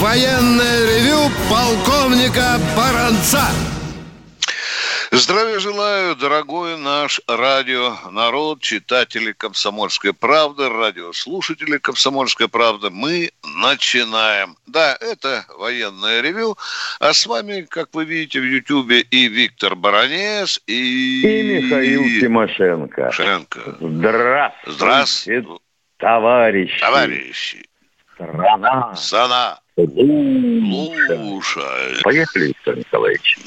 военное ревю полковника Баранца. Здравия желаю, дорогой наш радио народ, читатели «Комсомольской правды», радиослушатели «Комсомольской правды». Мы начинаем. Да, это военное ревю. А с вами, как вы видите в Ютьюбе, и Виктор Баранец, и... И Михаил Тимошенко. Тимошенко. Здравствуйте, Здравствуйте, товарищи. товарищи. Страна. Страна. Слушай. Поехали, Виктор Николаевич.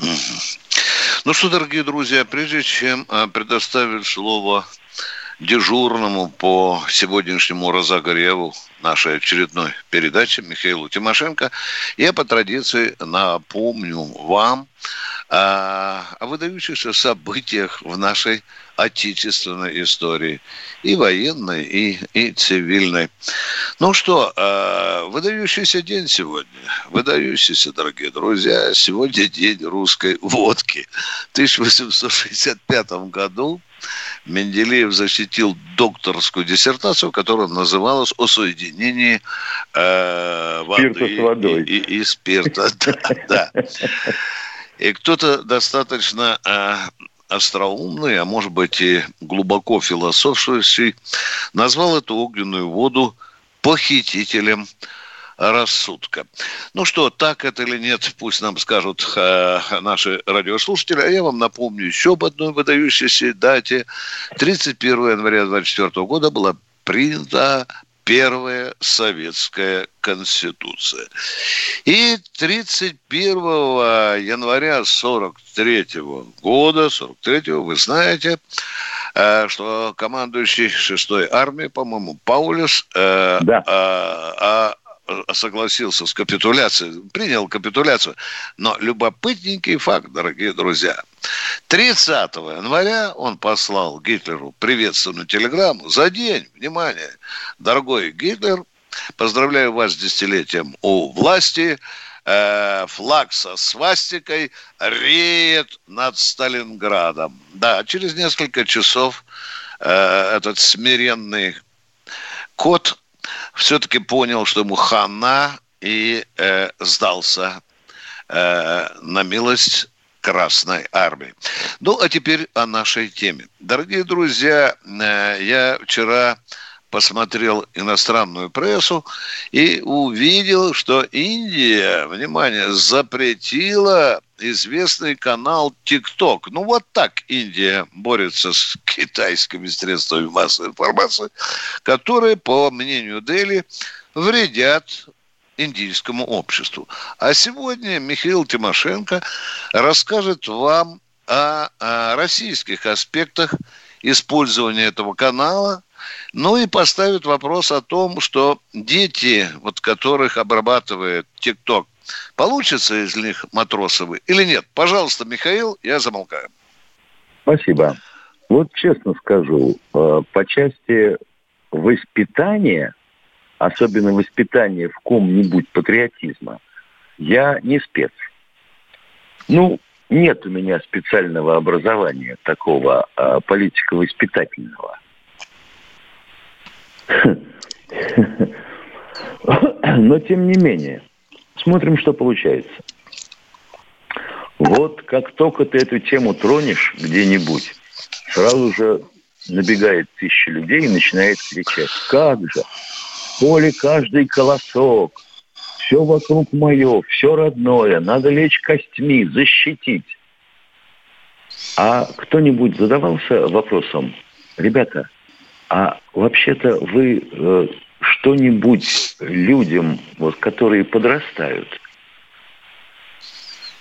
Ну что, дорогие друзья, прежде чем э, предоставить слово дежурному по сегодняшнему разогреву нашей очередной передачи Михаилу Тимошенко, я по традиции напомню вам о выдающихся событиях в нашей отечественной истории, и военной, и, и цивильной. Ну что, э, выдающийся день сегодня, выдающийся, дорогие друзья, сегодня день русской водки. В 1865 году Менделеев защитил докторскую диссертацию, которая называлась «О соединении э, воды Спирта с водой. И, и- и спирта». Да, да. И кто-то достаточно э, остроумный, а может быть и глубоко философствующий, назвал эту огненную воду похитителем рассудка. Ну что, так это или нет, пусть нам скажут э, наши радиослушатели. А я вам напомню еще об одной выдающейся дате. 31 января 24 года была принята первая советская конституция. И 31 января 43 года, 43 вы знаете, э, что командующий 6-й армией, по-моему, Паулюс, э, Да. а, а, согласился с капитуляцией, принял капитуляцию. Но любопытненький факт, дорогие друзья. 30 января он послал Гитлеру приветственную телеграмму за день. Внимание, дорогой Гитлер, поздравляю вас с десятилетием у власти. Э, флаг со свастикой реет над Сталинградом. Да, через несколько часов э, этот смиренный кот все-таки понял, что ему хана и э, сдался э, на милость Красной Армии. Ну, а теперь о нашей теме. Дорогие друзья, э, я вчера посмотрел иностранную прессу и увидел, что Индия, внимание, запретила известный канал ТикТок. Ну, вот так Индия борется с китайскими средствами массовой информации, которые, по мнению Дели, вредят индийскому обществу. А сегодня Михаил Тимошенко расскажет вам о, о российских аспектах использования этого канала, ну и поставит вопрос о том, что дети, вот которых обрабатывает ТикТок, получится из них матросовы или нет. Пожалуйста, Михаил, я замолкаю. Спасибо. Вот честно скажу, э, по части воспитания, особенно воспитания в ком-нибудь патриотизма, я не спец. Ну, нет у меня специального образования такого э, политико-воспитательного. Но тем не менее, смотрим, что получается. Вот как только ты эту тему тронешь где-нибудь, сразу же набегает тысяча людей и начинает кричать. Как же? Поле каждый колосок. Все вокруг мое, все родное. Надо лечь костьми, защитить. А кто-нибудь задавался вопросом, ребята, а вообще-то вы э, что-нибудь людям, вот, которые подрастают,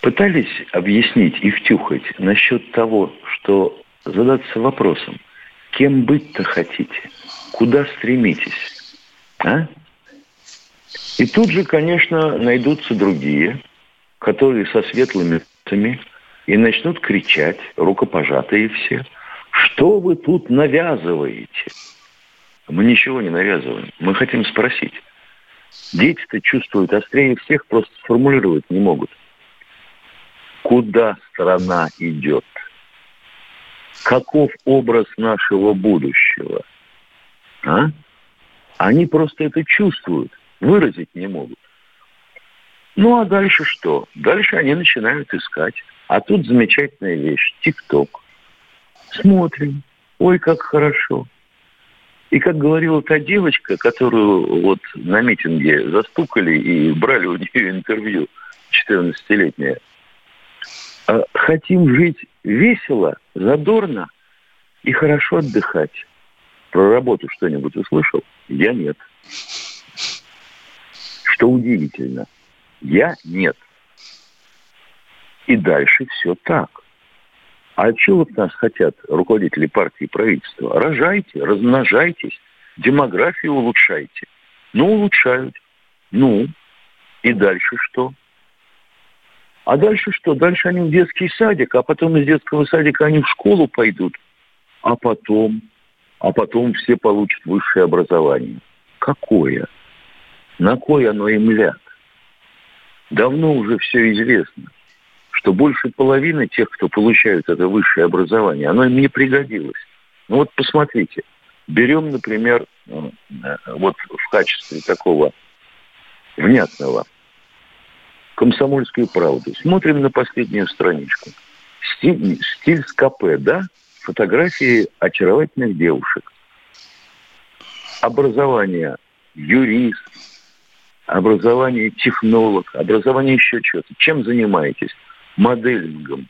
пытались объяснить и втюхать насчет того, что задаться вопросом, кем быть-то хотите, куда стремитесь, а? И тут же, конечно, найдутся другие, которые со светлыми лицами и начнут кричать, рукопожатые все, что вы тут навязываете? Мы ничего не навязываем. Мы хотим спросить. Дети-то чувствуют острее всех, просто сформулировать не могут. Куда страна идет? Каков образ нашего будущего? А? Они просто это чувствуют, выразить не могут. Ну а дальше что? Дальше они начинают искать. А тут замечательная вещь. ТикТок. Смотрим. Ой, как хорошо. И как говорила та девочка, которую вот на митинге застукали и брали у нее интервью, 14-летняя, «А хотим жить весело, задорно и хорошо отдыхать. Про работу что-нибудь услышал? Я нет. Что удивительно, я нет. И дальше все так. А что вот нас хотят руководители партии и правительства? Рожайте, размножайтесь, демографию улучшайте. Ну, улучшают. Ну, и дальше что? А дальше что? Дальше они в детский садик, а потом из детского садика они в школу пойдут. А потом, а потом все получат высшее образование. Какое? На кой оно им ляд? Давно уже все известно что больше половины тех, кто получают это высшее образование, оно им не пригодилось. Ну вот посмотрите, берем, например, э, вот в качестве такого внятного комсомольскую правду. Смотрим на последнюю страничку. Стиль, стиль с КП, да? Фотографии очаровательных девушек. Образование юрист, образование технолог, образование еще что-то. Чем занимаетесь? моделингом.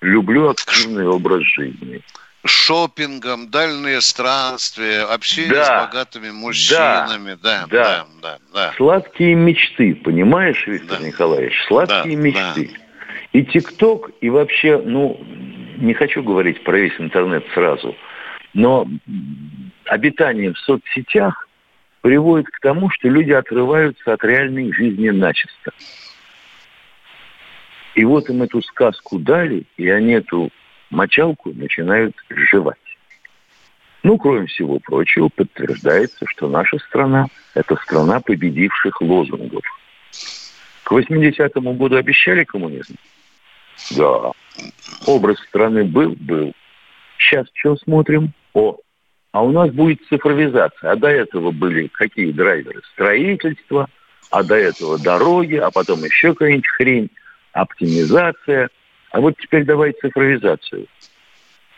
Люблю активный образ жизни. Шопингом, дальние странствия, общение да, с богатыми мужчинами. Да, да, да, да, да. Сладкие мечты, понимаешь, Виктор да. Николаевич? Сладкие да, мечты. Да. И ТикТок, и вообще, ну, не хочу говорить про весь интернет сразу, но обитание в соцсетях приводит к тому, что люди отрываются от реальной жизни начисто. И вот им эту сказку дали, и они эту мочалку начинают жевать. Ну, кроме всего прочего, подтверждается, что наша страна – это страна победивших лозунгов. К 80-му году обещали коммунизм? Да. Образ страны был? Был. Сейчас что смотрим? О, а у нас будет цифровизация. А до этого были какие драйверы? Строительство, а до этого дороги, а потом еще какая-нибудь хрень оптимизация. А вот теперь давай цифровизацию.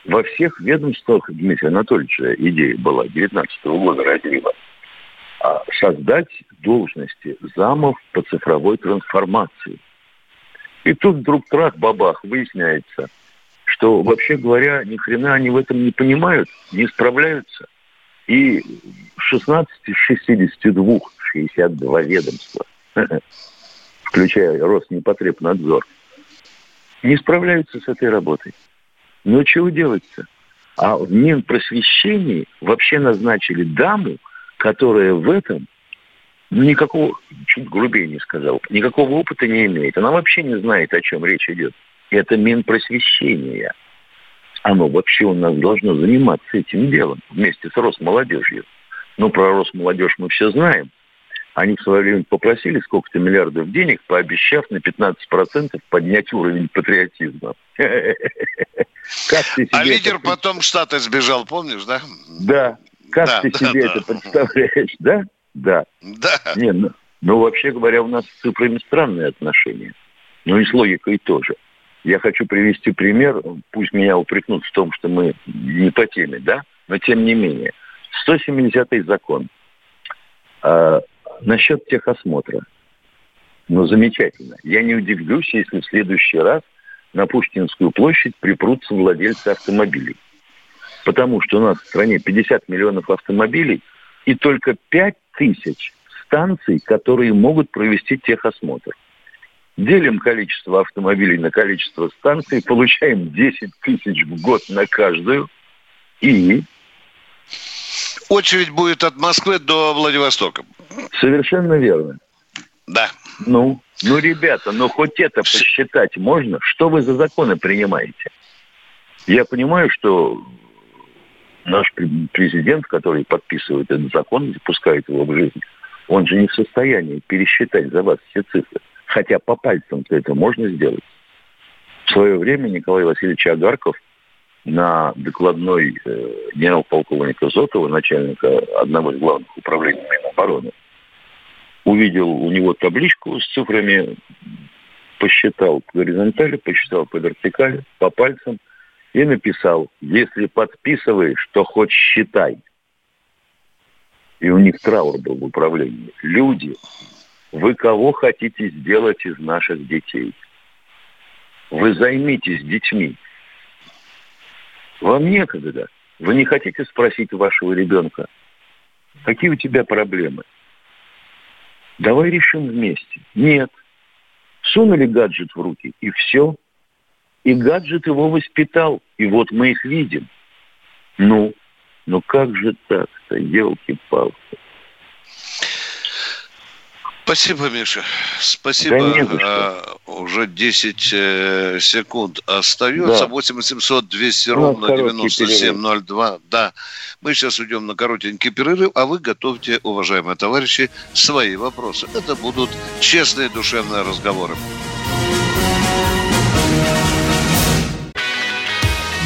Во всех ведомствах Дмитрия Анатольевича идея была 19 -го года разлива а создать должности замов по цифровой трансформации. И тут вдруг трах бабах выясняется, что, вообще говоря, ни хрена они в этом не понимают, не справляются. И 16 из 62, 62 ведомства включая Роснепотребнадзор, не справляются с этой работой. Но чего делать-то? А в Минпросвещении вообще назначили даму, которая в этом, никакого, чуть грубее не сказал, никакого опыта не имеет. Она вообще не знает, о чем речь идет. Это Минпросвещение. Оно вообще у нас должно заниматься этим делом вместе с Росмолодежью. Ну, про Росмолодежь мы все знаем. Они в свое время попросили сколько-то миллиардов денег, пообещав на 15% поднять уровень патриотизма. А лидер потом штата сбежал, помнишь, да? Да. Как ты себе это представляешь, да? Да. Да. Не, ну, ну, вообще говоря, у нас с цифрами странные отношения. Ну и с логикой тоже. Я хочу привести пример, пусть меня упрекнут в том, что мы не по теме, да, но тем не менее. 170-й закон. А, Насчет техосмотра. Ну, замечательно. Я не удивлюсь, если в следующий раз на Пушкинскую площадь припрутся владельцы автомобилей. Потому что у нас в стране 50 миллионов автомобилей и только 5 тысяч станций, которые могут провести техосмотр. Делим количество автомобилей на количество станций, получаем 10 тысяч в год на каждую. И очередь будет от Москвы до Владивостока. Совершенно верно. Да. Ну, Ну, ребята, ну хоть это посчитать можно? Что вы за законы принимаете? Я понимаю, что наш президент, который подписывает этот закон, запускает его в жизнь, он же не в состоянии пересчитать за вас все цифры. Хотя по пальцам-то это можно сделать. В свое время Николай Васильевич Агарков на докладной э, генерал-полковника Зотова, начальника одного из главных управлений Минобороны, увидел у него табличку с цифрами, посчитал по горизонтали, посчитал по вертикали, по пальцам и написал, если подписываешь, то хоть считай. И у них траур был в управлении. Люди, вы кого хотите сделать из наших детей? Вы займитесь детьми. Вам некогда. Вы не хотите спросить вашего ребенка, какие у тебя проблемы? Давай решим вместе. Нет. Сунули гаджет в руки, и все. И гаджет его воспитал. И вот мы их видим. Ну, ну как же так-то, елки-палки. Спасибо, Миша. Спасибо. Да а, уже 10 э, секунд остается. Да. 8 200 ровно 9702. Да. Мы сейчас уйдем на коротенький перерыв, а вы готовьте, уважаемые товарищи, свои вопросы. Это будут честные душевные разговоры.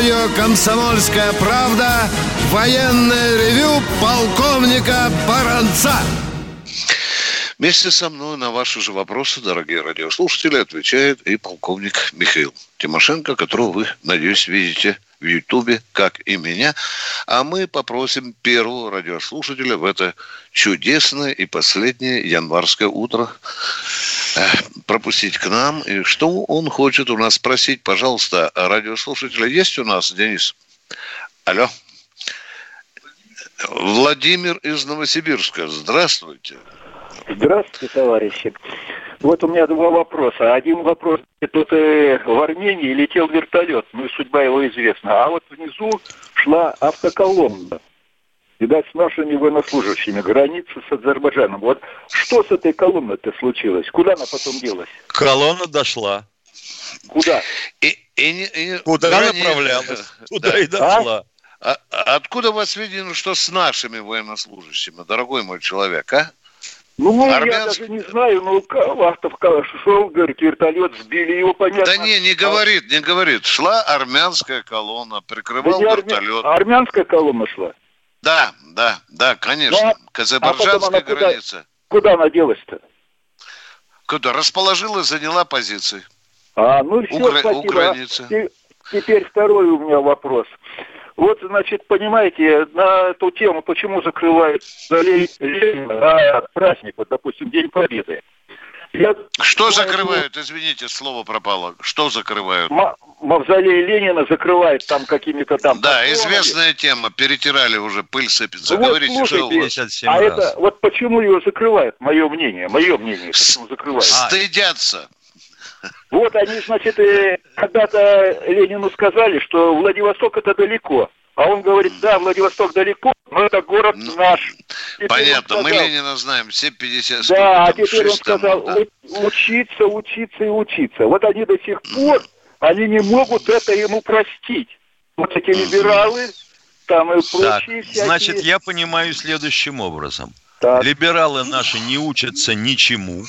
Радио «Комсомольская правда» военное ревю полковника Баранца. Вместе со мной на ваши же вопросы, дорогие радиослушатели, отвечает и полковник Михаил Тимошенко, которого вы, надеюсь, видите в Ютубе, как и меня. А мы попросим первого радиослушателя в это чудесное и последнее январское утро пропустить к нам. И что он хочет у нас спросить, пожалуйста, радиослушателя есть у нас, Денис? Алло. Владимир из Новосибирска. Здравствуйте. Здравствуйте, товарищи. Вот у меня два вопроса. Один вопрос. Тут э, в Армении летел вертолет, ну и судьба его известна. А вот внизу шла автоколонна. Видать, с нашими военнослужащими, границы с Азербайджаном. Вот что с этой колонной-то случилось? Куда она потом делась? Колонна дошла. Куда? И, и, и, Куда направлялась? Куда да. и дошла. А? А, откуда у вас видно, что с нашими военнослужащими, дорогой мой человек, а? Ну, Армянск... я даже не знаю, ну, Калахтов шел, говорит, вертолет, сбили его, понятно. Да не, не говорит, не говорит. Шла армянская колонна, прикрывал да вертолет. Армя... Армянская колонна шла? Да, да, да, конечно. Ну, а... К азербайджанской а границе. Куда, куда она делась-то? Куда? Расположилась, заняла позиции. А, ну все, у, спасибо. У границы. Теперь второй у меня вопрос. Вот, значит, понимаете, на эту тему, почему закрывают а праздник, вот, допустим, День Победы. Я что закрывают? Извините, слово пропало. Что закрывают? Мавзолей Ленина закрывают там какими-то там... Да, патронами. известная тема. Перетирали уже, пыль сыпется. Вот, Говорите, слушайте, что у вас? А раз. это, вот почему его закрывают, мое мнение, мое мнение, почему закрывают? Стыдятся. Вот они, значит, э, когда-то Ленину сказали, что Владивосток это далеко. А он говорит, да, Владивосток далеко, но это город ну, наш. Теперь понятно, сказал, мы Ленина знаем, все 50 Да, а теперь он сказал, да. учиться, учиться и учиться. Вот они до сих пор, они не могут это ему простить. Вот эти либералы, там и прочие так, всякие. Значит, я понимаю следующим образом. Так. Либералы наши не учатся ничему.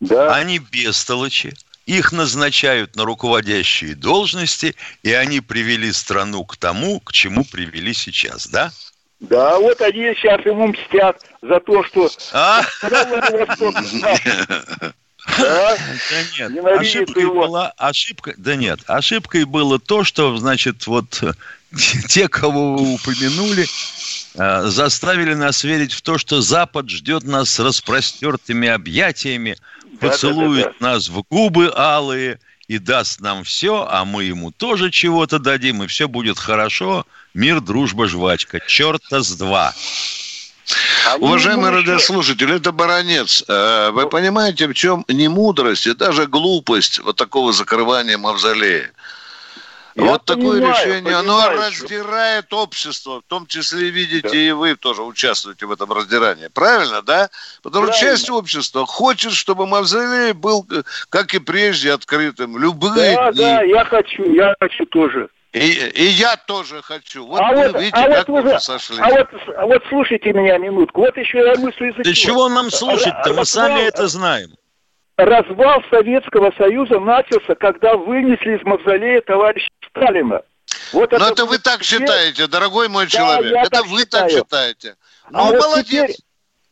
Да. Они бестолочи их назначают на руководящие должности, и они привели страну к тому, к чему привели сейчас, да? Да, вот они сейчас ему мстят за то, что... А? Да? да нет, ошибкой его. была ошибка, да нет, ошибкой было то, что, значит, вот те, кого вы упомянули, э, заставили нас верить в то, что Запад ждет нас с распростертыми объятиями, поцелует да, да, да, нас в губы алые и даст нам все, а мы ему тоже чего-то дадим, и все будет хорошо. Мир, дружба, жвачка. Черта с два. А Уважаемый радиослушатель, это баронец. Э, вы понимаете, в чем не мудрость и даже глупость вот такого закрывания мавзолея? Я вот такое решение, понимаю, оно раздирает что... общество, в том числе, видите, да. и вы тоже участвуете в этом раздирании. Правильно, да? Потому что часть общества хочет, чтобы мавзолей был, как и прежде, открытым. Любые Да, дни. да, я хочу, я хочу тоже. И, и я тоже хочу. Вот а вы вот, видите, а как вот мы сошли. А вот, а вот слушайте меня минутку. Вот еще я мыслю из-за Да чего нам слушать-то? Мы сами это знаем. Развал Советского Союза начался, когда вынесли из мавзолея товарища Сталина. Вот Но это, это вы так считаете, дорогой мой да, человек. Это вы считаю. так считаете. А ну, а молодец. Вот теперь,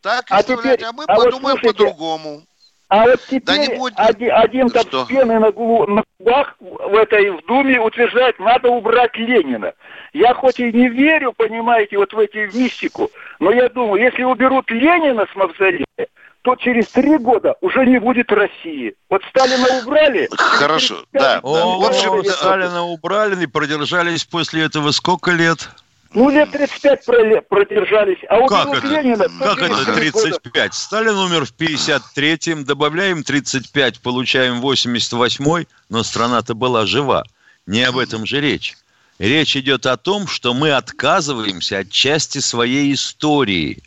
так а, теперь, а мы а подумаем вот по-другому. А вот теперь да будет... один, один там с пеной на, на губах в этой в Думе утверждает, надо убрать Ленина. Я хоть и не верю, понимаете, вот в эти в мистику, но я думаю, если уберут Ленина с мавзолея, то через три года уже не будет России. Вот Сталина убрали. Хорошо, да. О, в общем, Сталина убрали и продержались после этого сколько лет? Ну, лет 35 продержались. А у как это? Ленина... Как это 35? Года. Сталин умер в 53-м, добавляем 35, получаем 88-й, но страна-то была жива. Не об этом же речь. Речь идет о том, что мы отказываемся от части своей истории,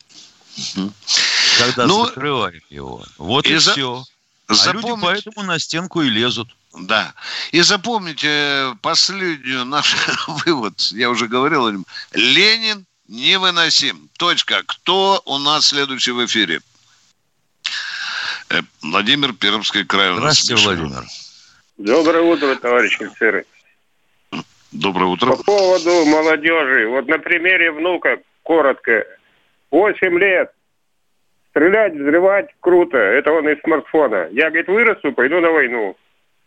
когда ну, закрываем его. Вот и, и за... все. А люди поэтому на стенку и лезут. Да. И запомните последнюю наш вывод. Я уже говорил о нем. Ленин невыносим. Точка. Кто у нас следующий в эфире? Э, Владимир Пермский край. Здравствуйте, Владимир. Доброе утро, товарищ офицеры. Доброе утро. По поводу молодежи. Вот на примере внука, коротко. 8 лет. Стрелять, взрывать круто. Это он из смартфона. Я, говорит, вырасту, пойду на войну.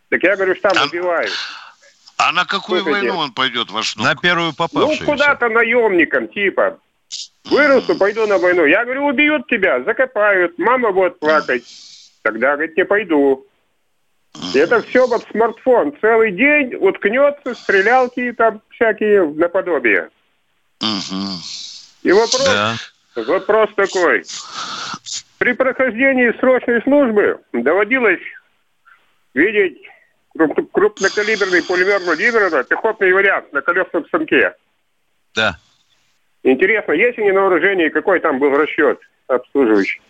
Так я говорю, что там а, убивают. А на какую Слушайте, войну он пойдет, ваш внук? На первую попавшуюся. Ну, куда-то наемником, типа. Вырасту, пойду на войну. Я говорю, убьют тебя, закопают, мама будет плакать. Тогда, говорит, не пойду. И это все вот смартфон. Целый день уткнется, стрелялки там всякие наподобие. И вопрос, да. Вопрос такой. При прохождении срочной службы доводилось видеть крупнокалиберный пулемет Владимира, пехотный вариант на колесном станке. Да. Интересно, есть ли на вооружении, какой там был расчет обслуживающий?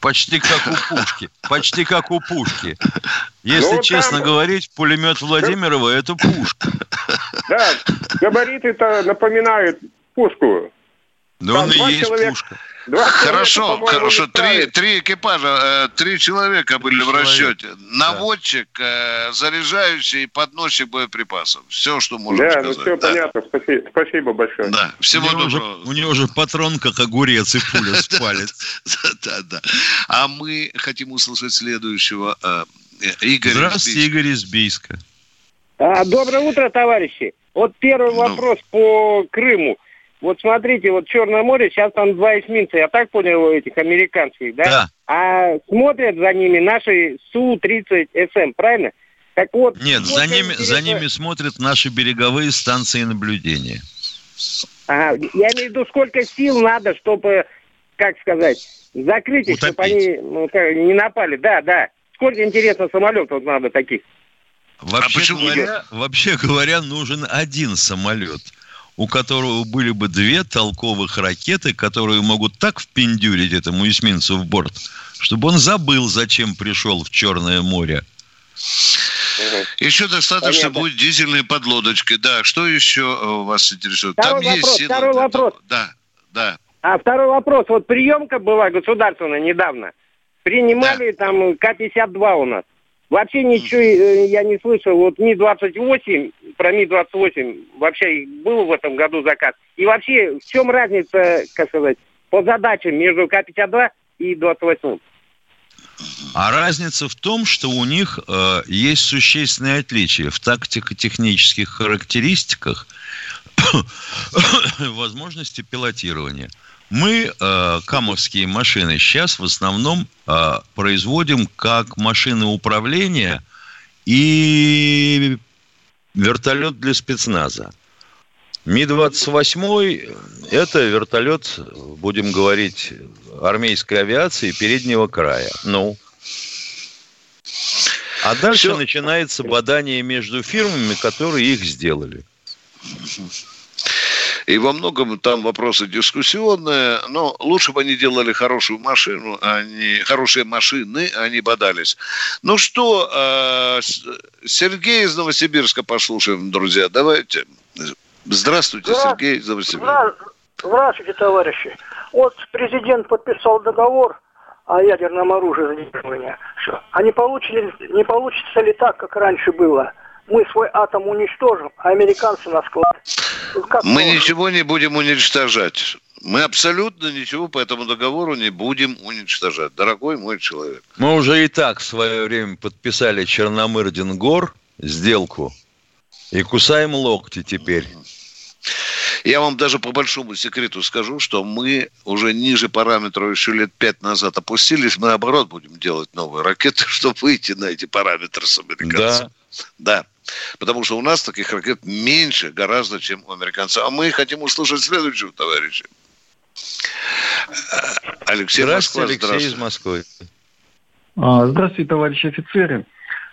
Почти как у пушки. Почти как у пушки. Если ну, честно там... говорить, пулемет Владимирова – это пушка. Да, габариты-то напоминают пушку. Да он и есть человек... пушка. Хорошо, хорошо. Три, три экипажа, э, три человека были три в расчете. Человека. Наводчик, э, заряжающий и подносчик боеприпасов. Все, что можно да, сказать. Ну, все да, ну все понятно. Спасибо, спасибо большое. Да, всего у доброго. Уже, у него же патрон как огурец и пуля спалит. Да, да. А мы хотим услышать следующего. Э, Игорь Здравствуйте, Игорь из Бийска. А, доброе утро, товарищи. Вот первый ну. вопрос по Крыму. Вот смотрите, вот Черное море, сейчас там два эсминца, я так понял, этих американских, да? Да. А смотрят за ними наши Су-30СМ, правильно? Так вот... Нет, за ними, интересно... за ними смотрят наши береговые станции наблюдения. А, я имею в виду, сколько сил надо, чтобы, как сказать, закрыть их, чтобы они ну, не напали. Да, да. Сколько, интересно, самолетов надо таких? Вообще, а говоря, вообще говоря, нужен один самолет – у которого были бы две толковых ракеты, которые могут так впендюрить этому эсминцу в борт, чтобы он забыл, зачем пришел в Черное море. Еще достаточно Понятно. будет дизельной подлодочки. Да, что еще э, вас интересует? Второй Там вопрос, есть сила. Второй вопрос. Да, да. А второй вопрос. Вот приемка была государственная недавно. Принимали да. там К-52 у нас. Вообще ничего э, я не слышал. Вот Ми-28, про Ми-28, вообще был в этом году заказ. И вообще, в чем разница, как сказать, по задачам между К-52 и 28? А разница в том, что у них э, есть существенные отличия в тактико-технических характеристиках возможности пилотирования. Мы э, камовские машины сейчас в основном э, производим как машины управления и вертолет для спецназа. Ми-28 – это вертолет, будем говорить, армейской авиации переднего края. Ну, а дальше Все. начинается бадание между фирмами, которые их сделали. И во многом там вопросы дискуссионные, но лучше бы они делали хорошую машину, а не хорошие машины, а не бодались. Ну что, э, Сергей из Новосибирска послушаем, друзья. Давайте. Здравствуйте, Сергей из Новосибирска. Здравствуйте, товарищи. Вот президент подписал договор о ядерном оружии задерживания. Все. А не, получили, не получится ли так, как раньше было? Мы свой атом уничтожим, а американцы на склад. Как Мы можно? ничего не будем уничтожать. Мы абсолютно ничего по этому договору не будем уничтожать, дорогой мой человек. Мы уже и так в свое время подписали Черномырдин-Гор сделку и кусаем локти теперь. Я вам даже по большому секрету скажу, что мы уже ниже параметров еще лет пять назад опустились. Мы, наоборот, будем делать новые ракеты, чтобы выйти на эти параметры с американцами. Да. Да. Потому что у нас таких ракет меньше гораздо, чем у американцев. А мы хотим услышать следующего товарища. Алексей Москва. Алексей здравствуйте. из Москвы. А, здравствуйте, товарищи офицеры.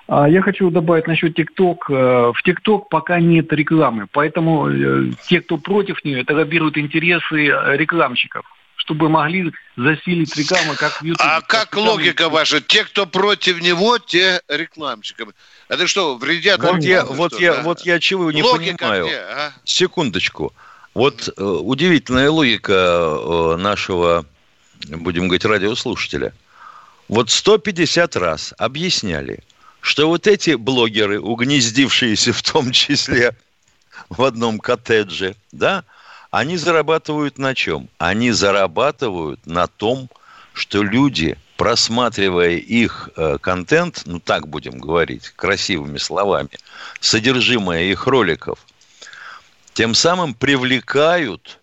А, я хочу добавить насчет ТикТок. Э, в ТикТок пока нет рекламы, поэтому э, те, кто против нее, это лоббируют интересы э, рекламщиков чтобы могли засилить рекламу, как в YouTube. А как, как логика ваша? Те, кто против него, те рекламщиками. Это что, вредят? Вот я, вот что, я, да? вот я чего не логика понимаю. Где, а? Секундочку. Вот э, удивительная логика э, нашего, будем говорить, радиослушателя. Вот 150 раз объясняли, что вот эти блогеры, угнездившиеся в том числе в одном коттедже, да, они зарабатывают на чем? Они зарабатывают на том, что люди, просматривая их э, контент, ну так будем говорить, красивыми словами, содержимое их роликов, тем самым привлекают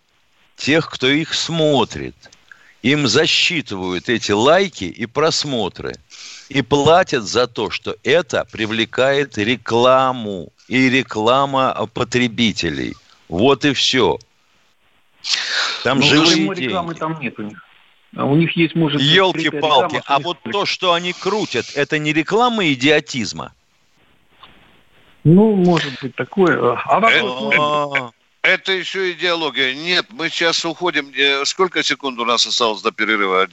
тех, кто их смотрит. Им засчитывают эти лайки и просмотры. И платят за то, что это привлекает рекламу и реклама потребителей. Вот и все. Там ну, живые рекламы деньги. там нет у них. А у них есть, может Елки-палки, а вот то, что они крутят, это не реклама идиотизма? Ну, может быть, такое. А вопрос, это еще идеология. Нет, мы сейчас уходим. Э, сколько секунд у нас осталось до перерыва?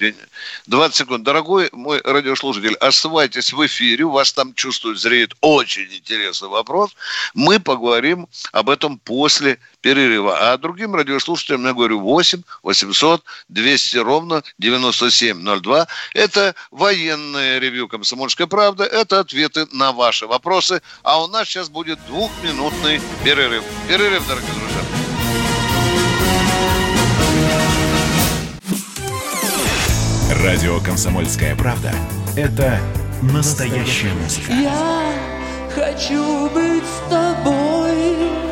20 секунд. Дорогой мой радиослушатель, оставайтесь в эфире. У вас там чувствует, зреет очень интересный вопрос. Мы поговорим об этом после перерыва. А другим радиослушателям я говорю 8 800 200 ровно 9702. Это военное ревью «Комсомольская правда». Это ответы на ваши вопросы. А у нас сейчас будет двухминутный перерыв. Перерыв, дорогие друзья. Радио «Комсомольская правда» — это настоящая музыка. Я хочу быть с тобой.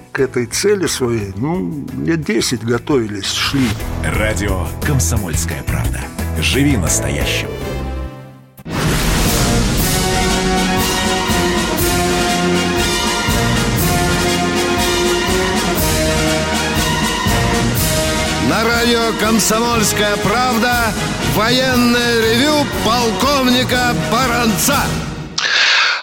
к этой цели своей, ну, лет 10 готовились, шли. Радио «Комсомольская правда». Живи настоящим. На радио «Комсомольская правда» военное ревю полковника Баранца.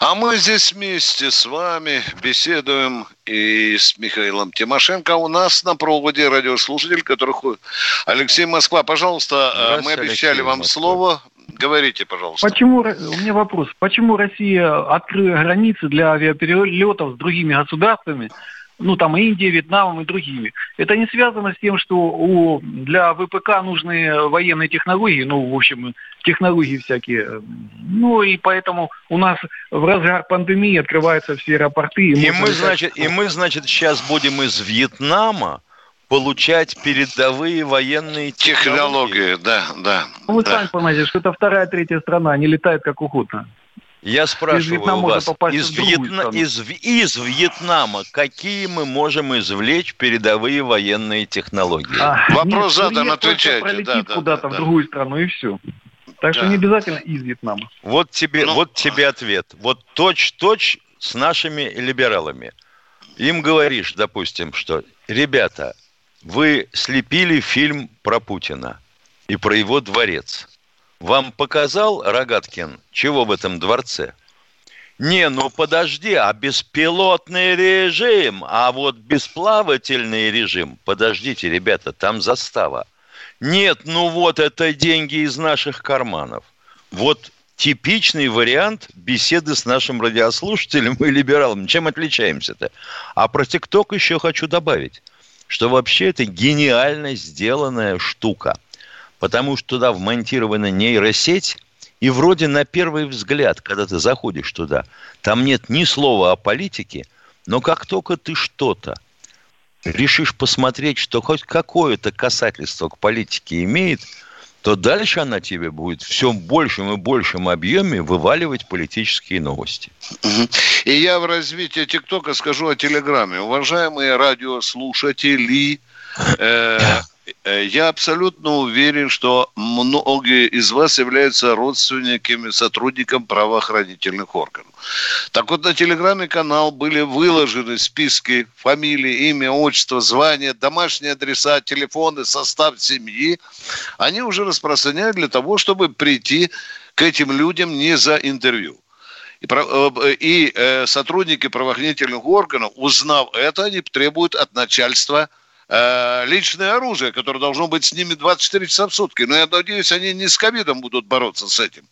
А мы здесь вместе с вами беседуем и с Михаилом Тимошенко. У нас на проводе радиослушатель, который ходит. Алексей Москва, пожалуйста, мы обещали Алексей вам Москва. слово. Говорите, пожалуйста. Почему, у меня вопрос. Почему Россия открыла границы для авиаперелетов с другими государствами, ну там Индией, Вьетнамом и другими. Это не связано с тем, что у, для ВПК нужны военные технологии, ну, в общем, технологии всякие. Ну, и поэтому у нас в разгар пандемии открываются все аэропорты. И, и мы, значит, и мы, значит, сейчас будем из Вьетнама получать передовые военные технологии. технологии. Да, да. Ну, вы да. сами понимаете, что это вторая, третья страна, они летают как угодно. Я спрашиваю у вас, из, Вьетна... из, из Вьетнама какие мы можем извлечь передовые военные технологии? А, Вопрос нет, задан, отвечайте. пролетит да, да, куда-то да, в другую страну и все. Так да. что не обязательно из Вьетнама. Вот тебе, ну, вот тебе ответ. Вот точь-точь с нашими либералами. Им говоришь, допустим, что, ребята, вы слепили фильм про Путина и про его дворец. Вам показал Рогаткин, чего в этом дворце? Не, ну подожди, а беспилотный режим, а вот бесплавательный режим, подождите, ребята, там застава. Нет, ну вот это деньги из наших карманов. Вот типичный вариант беседы с нашим радиослушателем и либералом. Чем отличаемся-то? А про ТикТок еще хочу добавить, что вообще это гениально сделанная штука – потому что туда вмонтирована нейросеть, и вроде на первый взгляд, когда ты заходишь туда, там нет ни слова о политике, но как только ты что-то решишь посмотреть, что хоть какое-то касательство к политике имеет, то дальше она тебе будет все в большем и большем объеме вываливать политические новости. И я в развитии ТикТока скажу о Телеграме. Уважаемые радиослушатели, Э, я абсолютно уверен, что многие из вас являются родственниками, сотрудниками правоохранительных органов. Так вот, на телеграме-канал были выложены списки фамилии, имя, отчество, звание, домашние адреса, телефоны, состав семьи. Они уже распространяют для того, чтобы прийти к этим людям не за интервью. И, э, и э, сотрудники правоохранительных органов, узнав это, они требуют от начальства Э, личное оружие, которое должно быть с ними 24 часа в сутки. Но я надеюсь, они не с ковидом будут бороться с этим.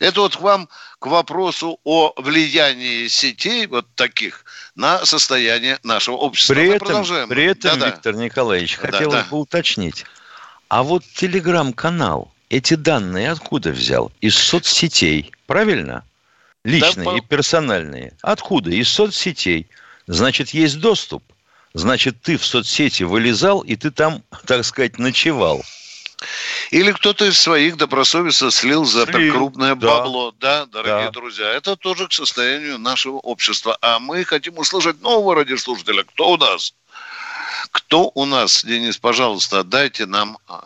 Это вот к вам к вопросу о влиянии сетей вот таких на состояние нашего общества. При этом, при этом да, Виктор. Николаевич, хотелось да, да. бы уточнить. А вот телеграм-канал эти данные откуда взял? Из соцсетей, правильно? Личные да, и персональные. Откуда? Из соцсетей. Значит, есть доступ значит, ты в соцсети вылезал, и ты там, так сказать, ночевал. Или кто-то из своих добросовестно слил за слил, крупное да. бабло, да, дорогие да. друзья. Это тоже к состоянию нашего общества. А мы хотим услышать нового радиослушателя. Кто у нас? Кто у нас, Денис, пожалуйста, дайте нам а,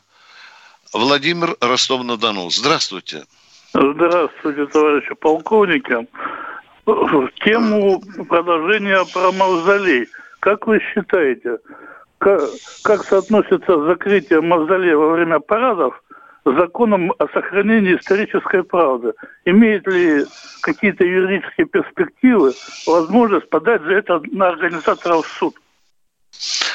Владимир Ростов-на-Дону. Здравствуйте. Здравствуйте, товарищи полковники. Тему продолжения про мавзолей – как вы считаете, как, как соотносится закрытие мавзолея во время парадов с законом о сохранении исторической правды? Имеет ли какие-то юридические перспективы возможность подать за это на организаторов в суд?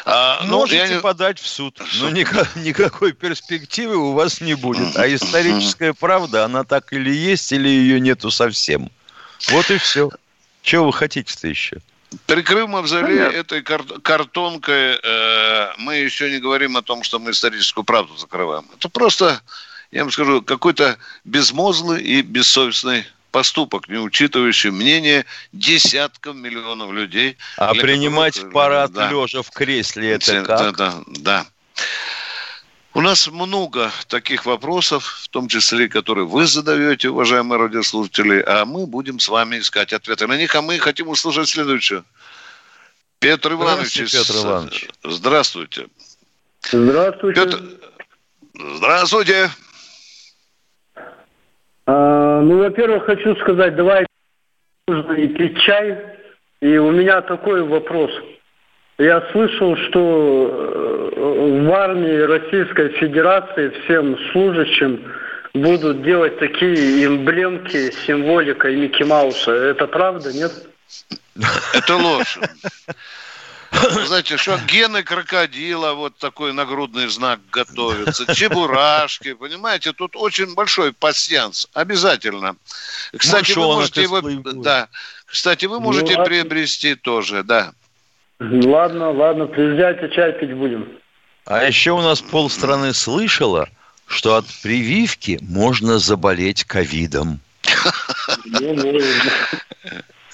А, ну, Можете не... подать в суд, но никак, никакой перспективы у вас не будет. А историческая правда, она так или есть, или ее нету совсем. Вот и все. Чего вы хотите-то еще? Прикрыв мавзолей Понятно. этой картонкой, э, мы еще не говорим о том, что мы историческую правду закрываем. Это просто, я вам скажу, какой-то безмозглый и бессовестный поступок, не учитывающий мнение десятков миллионов людей. А принимать которых, парад да, лежа в кресле это как? Да, да, да. У нас много таких вопросов, в том числе, которые вы задаете, уважаемые радиослушатели, а мы будем с вами искать ответы на них, а мы хотим услышать следующее. Петр Иванович. Здравствуйте, Петр Иванович. Здравствуйте. Здравствуйте. Петр... Здравствуйте. А, ну, во-первых, хочу сказать, давай нужно и пить чай. И у меня такой вопрос – я слышал, что э, в армии Российской Федерации всем служащим будут делать такие эмблемки с символикой Микки Мауса. Это правда, нет? Это ложь. Знаете, что гены крокодила, вот такой нагрудный знак готовится, чебурашки, понимаете, тут очень большой пассианс, обязательно. Кстати, вы можете его, да, кстати, вы можете ну, а приобрести тоже, да. Ладно, ладно, приезжайте, чай пить будем. А еще у нас полстраны слышало, что от прививки можно заболеть ковидом.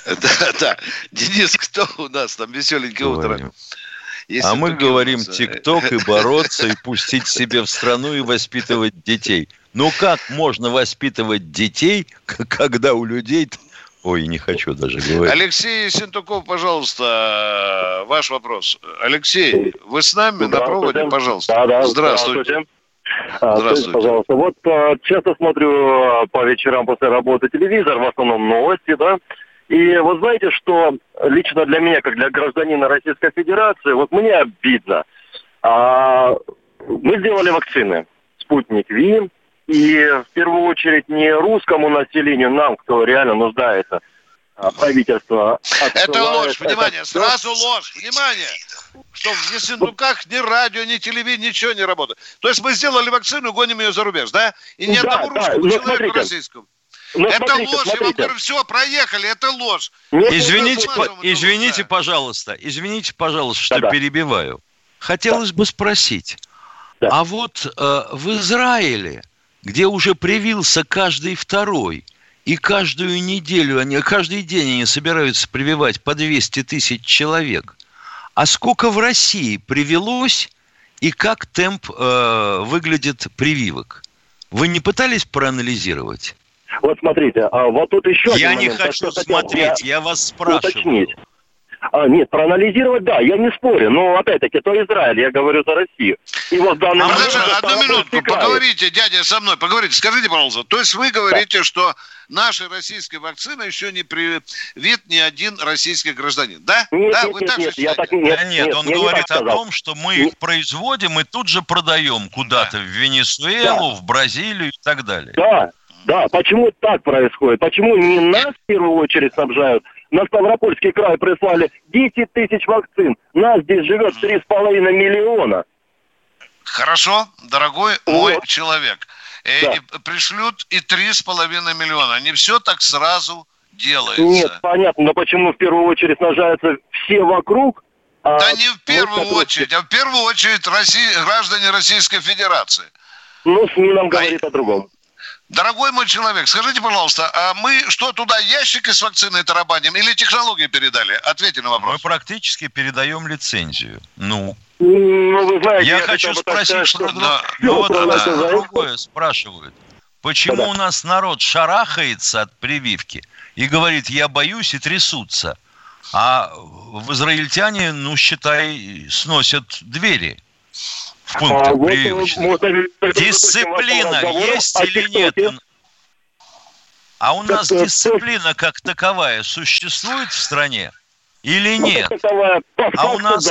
Да, да. Денис, кто у нас там веселенькое утро? Если а мы говорим ТикТок и бороться, и пустить себе в страну и воспитывать детей. Ну как можно воспитывать детей, когда у людей... Ой, не хочу даже говорить. Алексей Сентуков, пожалуйста, ваш вопрос. Алексей, вы с нами на проводе, пожалуйста. Да, да, здравствуйте. А, здравствуйте. пожалуйста. Вот а, часто смотрю а, по вечерам после работы телевизор, в основном новости, да, и вы знаете, что лично для меня, как для гражданина Российской Федерации, вот мне обидно. А, мы сделали вакцины. Спутник Ви. И в первую очередь не русскому населению, нам, кто реально нуждается, а правительство. Это ложь, внимание, это... сразу ложь, внимание, что в Ессентуках ни радио, ни телевидение, ничего не работает. То есть мы сделали вакцину, гоним ее за рубеж, да? И ни да, одному да, русскому человеку смотрите, российскому. Ну, это смотрите, ложь, смотрите. я вам говорю, все, проехали, это ложь. Нет, извините, по, извините, пожалуйста, извините, пожалуйста, что да, перебиваю. Хотелось да. бы спросить, да. а вот э, в Израиле, где уже привился каждый второй, и каждую неделю, они, каждый день они собираются прививать по 200 тысяч человек, а сколько в России привелось и как темп э, выглядит прививок? Вы не пытались проанализировать? Вот смотрите, а вот тут еще... Я не момент, хочу смотреть, я, я вас спрашиваю. Уточнить. А, нет, проанализировать, да, я не спорю, но опять-таки это Израиль, я говорю за Россию. И вот данный а момент, одну минутку, поговорите, дядя, со мной, поговорите, скажите, пожалуйста, то есть вы говорите, да. что нашей российской вакцины еще не привит ни один российский гражданин, да? Нет, да, нет, вы нет, так нет, я так, нет, да нет, нет, он говорит не о том, что мы их производим и тут же продаем куда-то да. в Венесуэлу, да. в Бразилию и так далее. Да, да, почему так происходит? Почему не нас в первую очередь снабжают? На Ставропольский край прислали 10 тысяч вакцин. Нас здесь живет 3,5 миллиона. Хорошо, дорогой вот. мой человек. Э, да. И пришлют и 3,5 миллиона. Не все так сразу делается. Нет, понятно, но почему в первую очередь снажаются все вокруг? А да не в первую вот очередь, а в первую очередь России, граждане Российской Федерации. Ну, СМИ нам говорит а... о другом. Дорогой мой человек, скажите, пожалуйста, а мы что, туда ящики с вакциной тарабаним или технологии передали? Ответьте на вопрос. Мы практически передаем лицензию. Ну, ну вы знаете, я, я хочу спросить, что... Да. Ну, вот да. другое спрашивают. Почему да. у нас народ шарахается от прививки и говорит, я боюсь и трясутся, а в израильтяне, ну, считай, сносят двери в пунктах а, прививочных. Вот, Дисциплина есть или нет? А у нас дисциплина как таковая существует в стране или ну, нет? А у нас...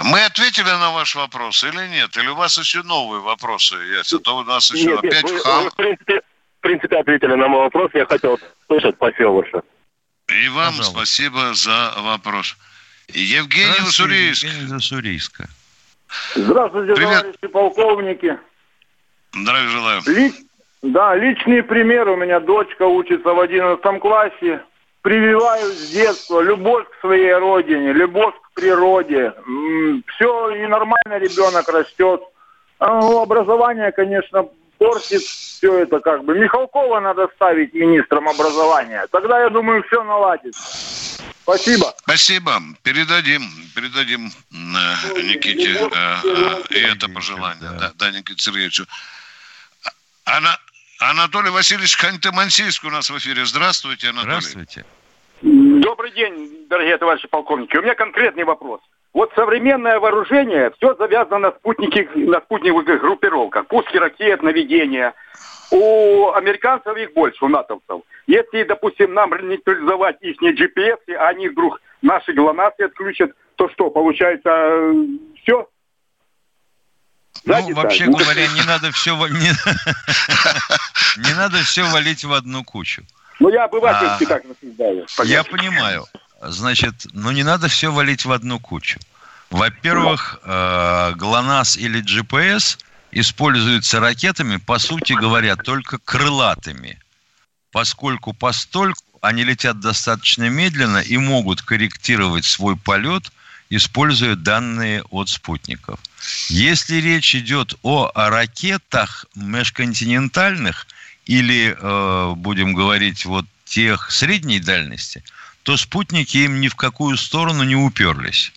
Мы ответили на ваш вопрос или нет? Или у вас еще новые вопросы есть? А то у нас еще нет, опять нет, хам... Вы, в, принципе, в принципе, ответили на мой вопрос. Я хотел слышать, спасибо большое. И вам Пожалуйста. спасибо за вопрос. Евгений Уссурийск. Евгений Уссурийска. Здравствуйте, Привет. товарищи полковники. Здравия желаю. Ли... Да, личный пример. У меня дочка учится в 11 классе. Прививаю с детства любовь к своей родине, любовь к природе. Все, и нормально ребенок растет. А, образование, конечно, портит все это как бы. Михалкова надо ставить министром образования. Тогда, я думаю, все наладится. Спасибо. Спасибо. Передадим, передадим э, Никите э, э, и это пожелание. Да, да Никите Сергеевичу. Ана, Анатолий Васильевич Ханты-Мансийск у нас в эфире. Здравствуйте, Анатолий. Здравствуйте. Добрый день, дорогие товарищи полковники. У меня конкретный вопрос. Вот современное вооружение, все завязано на спутнике, на спутниковых группировках. Пуски ракет, наведения – у американцев их больше, у натовцев. Если, допустим, нам нейтрализовать их GPS, а они вдруг наши ГЛОНАСС отключат, то что, получается, все? Ну, вообще говоря, не надо все не, не надо все валить в одну кучу. Ну, я обывательски а, так рассуждаю. Я понимаю. Значит, ну не надо все валить в одну кучу. Во-первых, э, ГЛОНАСС или GPS – используются ракетами, по сути говоря, только крылатыми, поскольку постольку они летят достаточно медленно и могут корректировать свой полет, используя данные от спутников. Если речь идет о ракетах межконтинентальных или, э, будем говорить, вот тех средней дальности, то спутники им ни в какую сторону не уперлись.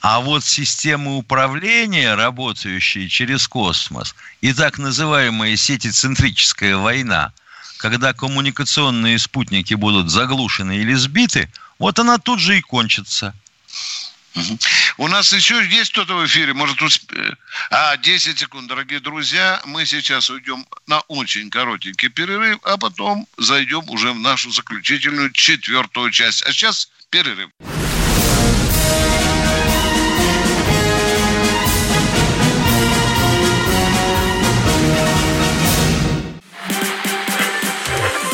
А вот системы управления, работающие через космос, и так называемая сетицентрическая война, когда коммуникационные спутники будут заглушены или сбиты, вот она тут же и кончится. У нас еще есть кто-то в эфире? Может, усп... А, 10 секунд, дорогие друзья. Мы сейчас уйдем на очень коротенький перерыв, а потом зайдем уже в нашу заключительную четвертую часть. А сейчас перерыв.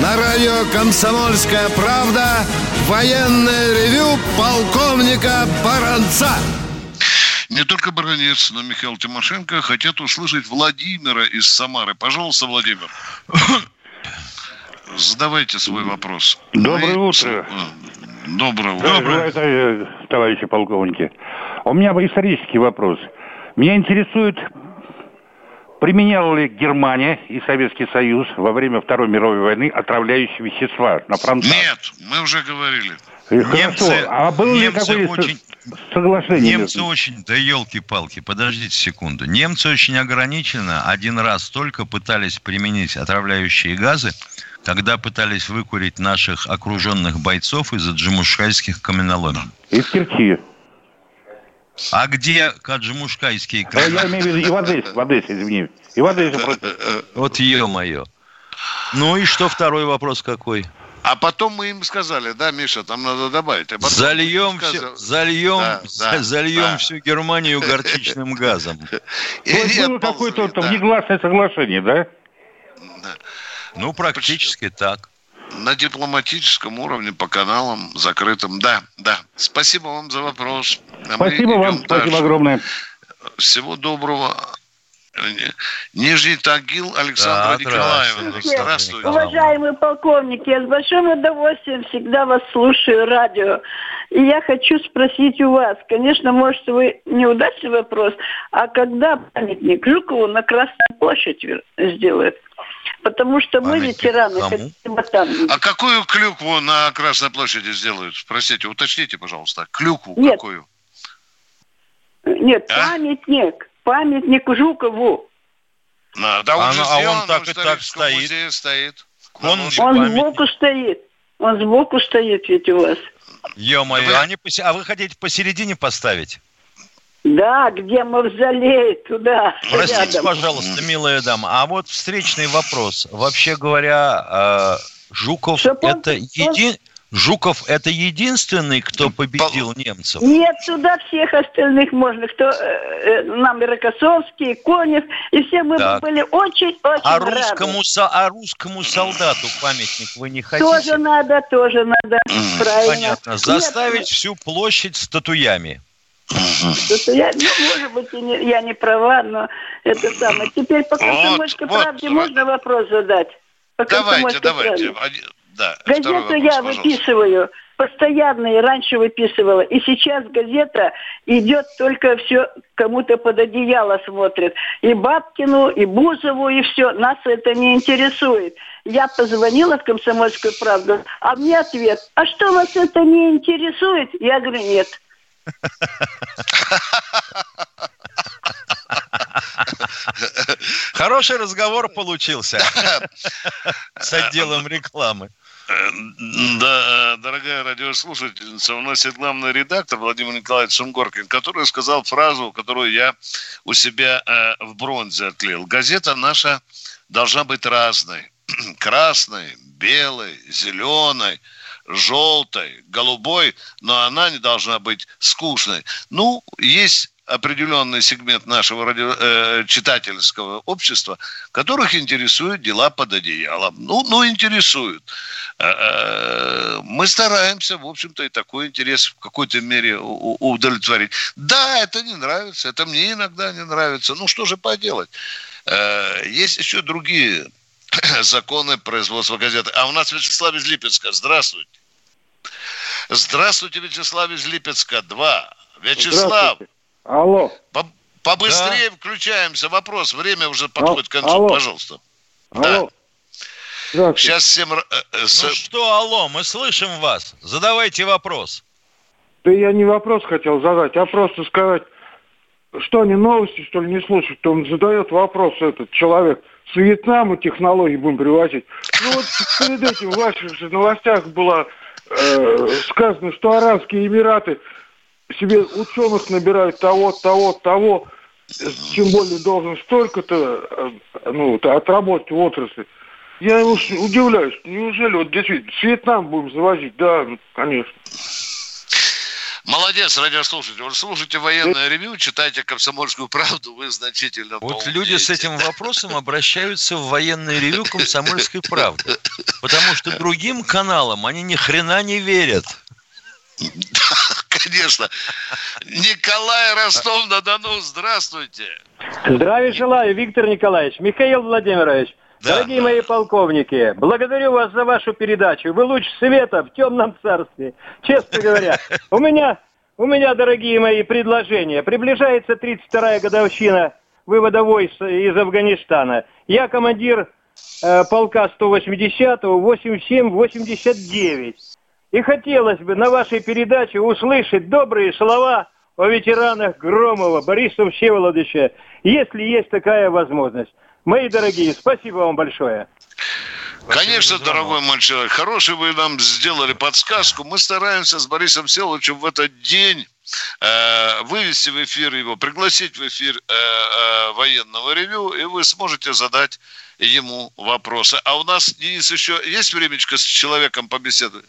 На радио «Комсомольская правда» военное ревю полковника Баранца. Не только Баранец, но Михаил Тимошенко хотят услышать Владимира из Самары. Пожалуйста, Владимир. Задавайте свой вопрос. Доброе Мы... утро. Доброе утро. Доброе. Доброе, товарищи полковники. У меня исторический вопрос. Меня интересует, применяла ли Германия и Советский Союз во время Второй мировой войны отравляющие вещества на фронтах? Нет, мы уже говорили. Немцы, а было ли какое очень, соглашение? Немцы очень, да елки-палки, подождите секунду. Немцы очень ограниченно один раз только пытались применить отравляющие газы когда пытались выкурить наших окруженных бойцов из-за джимушкайских каменоломен. Из Керчи. А где каджимушкайские каменоломни? Я имею в виду и в Одессе, в Одессе, извини. И в Одессе. Вот ё-моё. Ну и что второй вопрос какой? А потом мы им сказали, да, Миша, там надо добавить. А зальем все, зальем, да, да, зальем да. всю Германию горчичным газом. И было какое-то внегласное соглашение, да? Ну, практически Почти. так. На дипломатическом уровне, по каналам закрытым. Да, да. Спасибо вам за вопрос. А спасибо вам, дальше. спасибо огромное. Всего доброго. Нижний Тагил Александра да, Николаевна. Здравствуйте. Уважаемые полковники, я с большим удовольствием всегда вас слушаю, радио. И я хочу спросить у вас, конечно, может, вы неудачный вопрос, а когда памятник Жукову на Красной площади сделают? Потому что мы Памятник ветераны. А какую клюкву на Красной площади сделают? Простите, уточните, пожалуйста. Клюкву Нет. какую? Нет, а? памятник. Памятник Жукову. А, да, он, а, же сделан, а он так и так стоит. стоит. Он, он сбоку стоит. Он сбоку стоит ведь у вас. Ё-моё, вы... они, а вы хотите посередине поставить? Да, где мавзолей, туда. Простите, рядом. пожалуйста, милая дама, а вот встречный вопрос. Вообще говоря, э, Жуков Что это един... Жуков это единственный, кто победил немцев? Нет, сюда всех остальных можно. Кто э, э нам и Рокоссовский, и Конев, и все мы так. были очень-очень а русскому, со, а русскому солдату памятник вы не хотите? Тоже надо, тоже надо. Правильно. Понятно. Заставить Нет. всю площадь статуями. Что-то я, ну, может быть, не, я не права, но это самое. Теперь по комсомольской вот, правде вот, можно вопрос задать? По давайте, давайте. Да, Газету вопрос, я пожалуйста. выписываю постоянно и раньше выписывала. И сейчас газета идет только все кому-то под одеяло смотрит. И Бабкину, и Бузову, и все. Нас это не интересует. Я позвонила в «Комсомольскую правду», а мне ответ, а что вас это не интересует? Я говорю, нет. Хороший разговор получился с отделом рекламы. Да, дорогая радиослушательница, у нас есть главный редактор Владимир Николаевич Сунгоркин, который сказал фразу, которую я у себя э, в бронзе отклеил. Газета наша должна быть разной. Красной, белой, зеленой, желтой, голубой, но она не должна быть скучной. Ну, есть определенный сегмент нашего радио, э, читательского общества, которых интересуют дела под одеялом. Ну, ну интересуют. Э, э, мы стараемся, в общем-то, и такой интерес в какой-то мере удовлетворить. Да, это не нравится, это мне иногда не нравится. Ну, что же поделать? Э, есть еще другие законы производства газеты. А у нас Вячеслав из Липецка. Здравствуйте. Здравствуйте, Вячеслав из Липецка. Два. Вячеслав. Алло. Побыстрее да. включаемся. Вопрос. Время уже подходит к концу. Алло. Пожалуйста. Алло. Да. Сейчас всем... Э, ну что, алло, мы слышим вас. Задавайте вопрос. Да я не вопрос хотел задать, а просто сказать, что они новости, что ли, не слушают, он задает вопрос этот человек. С Вьетнама технологии будем привозить. Ну вот перед этим в ваших же новостях было э, сказано, что Арабские Эмираты себе ученых набирают того, того, того, тем более должен столько-то э, ну, отработать в отрасли. Я уж удивляюсь, неужели вот действительно с Вьетнам будем завозить? Да, ну, конечно. Молодец, радиослушатель. Вы слушайте военное ревю, читайте «Комсомольскую правду», вы значительно Вот люди с этим вопросом обращаются в военное ревю «Комсомольской правды». Потому что другим каналам они ни хрена не верят. конечно. Николай Ростов-на-Дону, здравствуйте. Здравия желаю, Виктор Николаевич. Михаил Владимирович. Да. Дорогие мои полковники, благодарю вас за вашу передачу. Вы луч света в темном царстве. Честно говоря, у меня, у меня, дорогие мои, предложения. Приближается 32-я годовщина вывода войск из Афганистана. Я командир э, полка 180-го, 87-89. И хотелось бы на вашей передаче услышать добрые слова о ветеранах Громова, Бориса Всеволодовича, если есть такая возможность. Мои дорогие, спасибо вам большое. Конечно, дорогой мой человек, хороший вы нам сделали подсказку. Мы стараемся с Борисом Всеволодовичем в этот день э, вывести в эфир его, пригласить в эфир э, э, военного ревю, и вы сможете задать ему вопросы. А у нас, Денис, еще есть времечко с человеком побеседовать?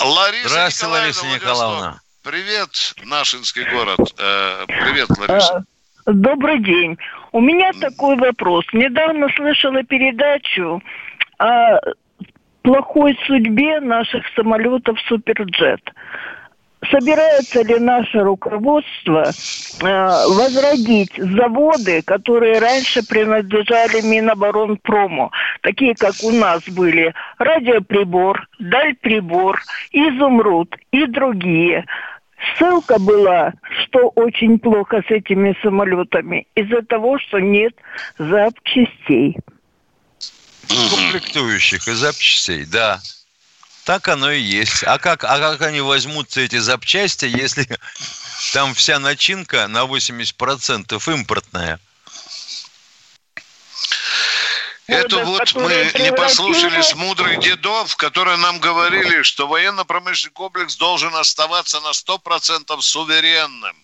Лариса Здравствуйте, Николаевна, Лариса Николаевна. Привет, Нашинский город. Э, привет, Лариса. Добрый день. У меня такой вопрос. Недавно слышала передачу о плохой судьбе наших самолетов «Суперджет» собирается ли наше руководство э, возродить заводы, которые раньше принадлежали Миноборонпрому, такие как у нас были радиоприбор, дальприбор, изумруд и другие. Ссылка была, что очень плохо с этими самолетами из-за того, что нет запчастей. Комплектующих и запчастей, да. Так оно и есть. А как, а как они возьмутся, эти запчасти, если там вся начинка на 80% импортная? Это вот мы не послушали с мудрых дедов, которые нам говорили, что военно-промышленный комплекс должен оставаться на 100% суверенным,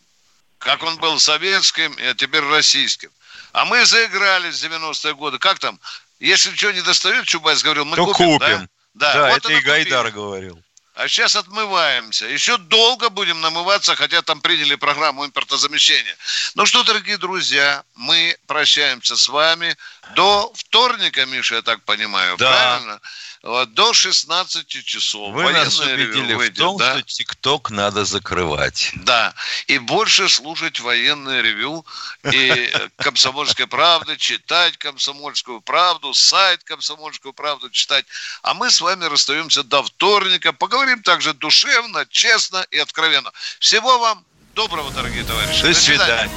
как он был советским, а теперь российским. А мы заиграли с 90-е годы. Как там? Если что не достает, Чубайс говорил, мы То купим. купим. Да? Да, да вот это и Гайдар купили. говорил. А сейчас отмываемся. Еще долго будем намываться, хотя там приняли программу импортозамещения. Ну что, дорогие друзья, мы прощаемся с вами до вторника, Миша, я так понимаю, да. правильно? До 16 часов. Вы Военное нас убедили выйдет, в том, да? что ТикТок надо закрывать. Да, и больше слушать военное ревю и «Комсомольской правды», читать «Комсомольскую правду», сайт «Комсомольскую правду» читать. А мы с вами расстаемся до вторника. Поговорим также душевно, честно и откровенно. Всего вам доброго, дорогие товарищи. До, свидания.